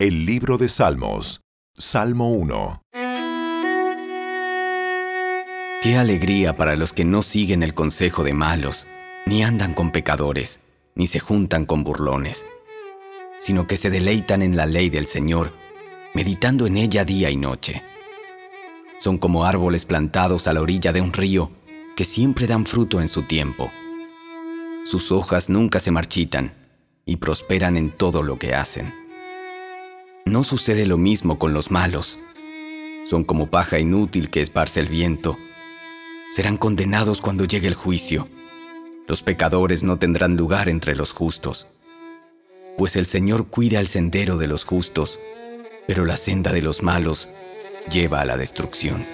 El libro de Salmos, Salmo 1. Qué alegría para los que no siguen el consejo de malos, ni andan con pecadores, ni se juntan con burlones, sino que se deleitan en la ley del Señor, meditando en ella día y noche. Son como árboles plantados a la orilla de un río, que siempre dan fruto en su tiempo. Sus hojas nunca se marchitan y prosperan en todo lo que hacen. No sucede lo mismo con los malos. Son como paja inútil que esparce el viento. Serán condenados cuando llegue el juicio. Los pecadores no tendrán lugar entre los justos. Pues el Señor cuida el sendero de los justos, pero la senda de los malos lleva a la destrucción.